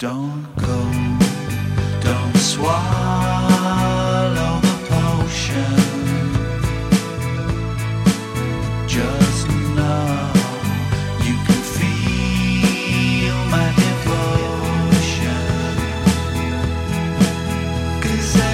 Don't go, don't swallow the potion. Just know you can feel my devotion. Cause I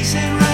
Amazing.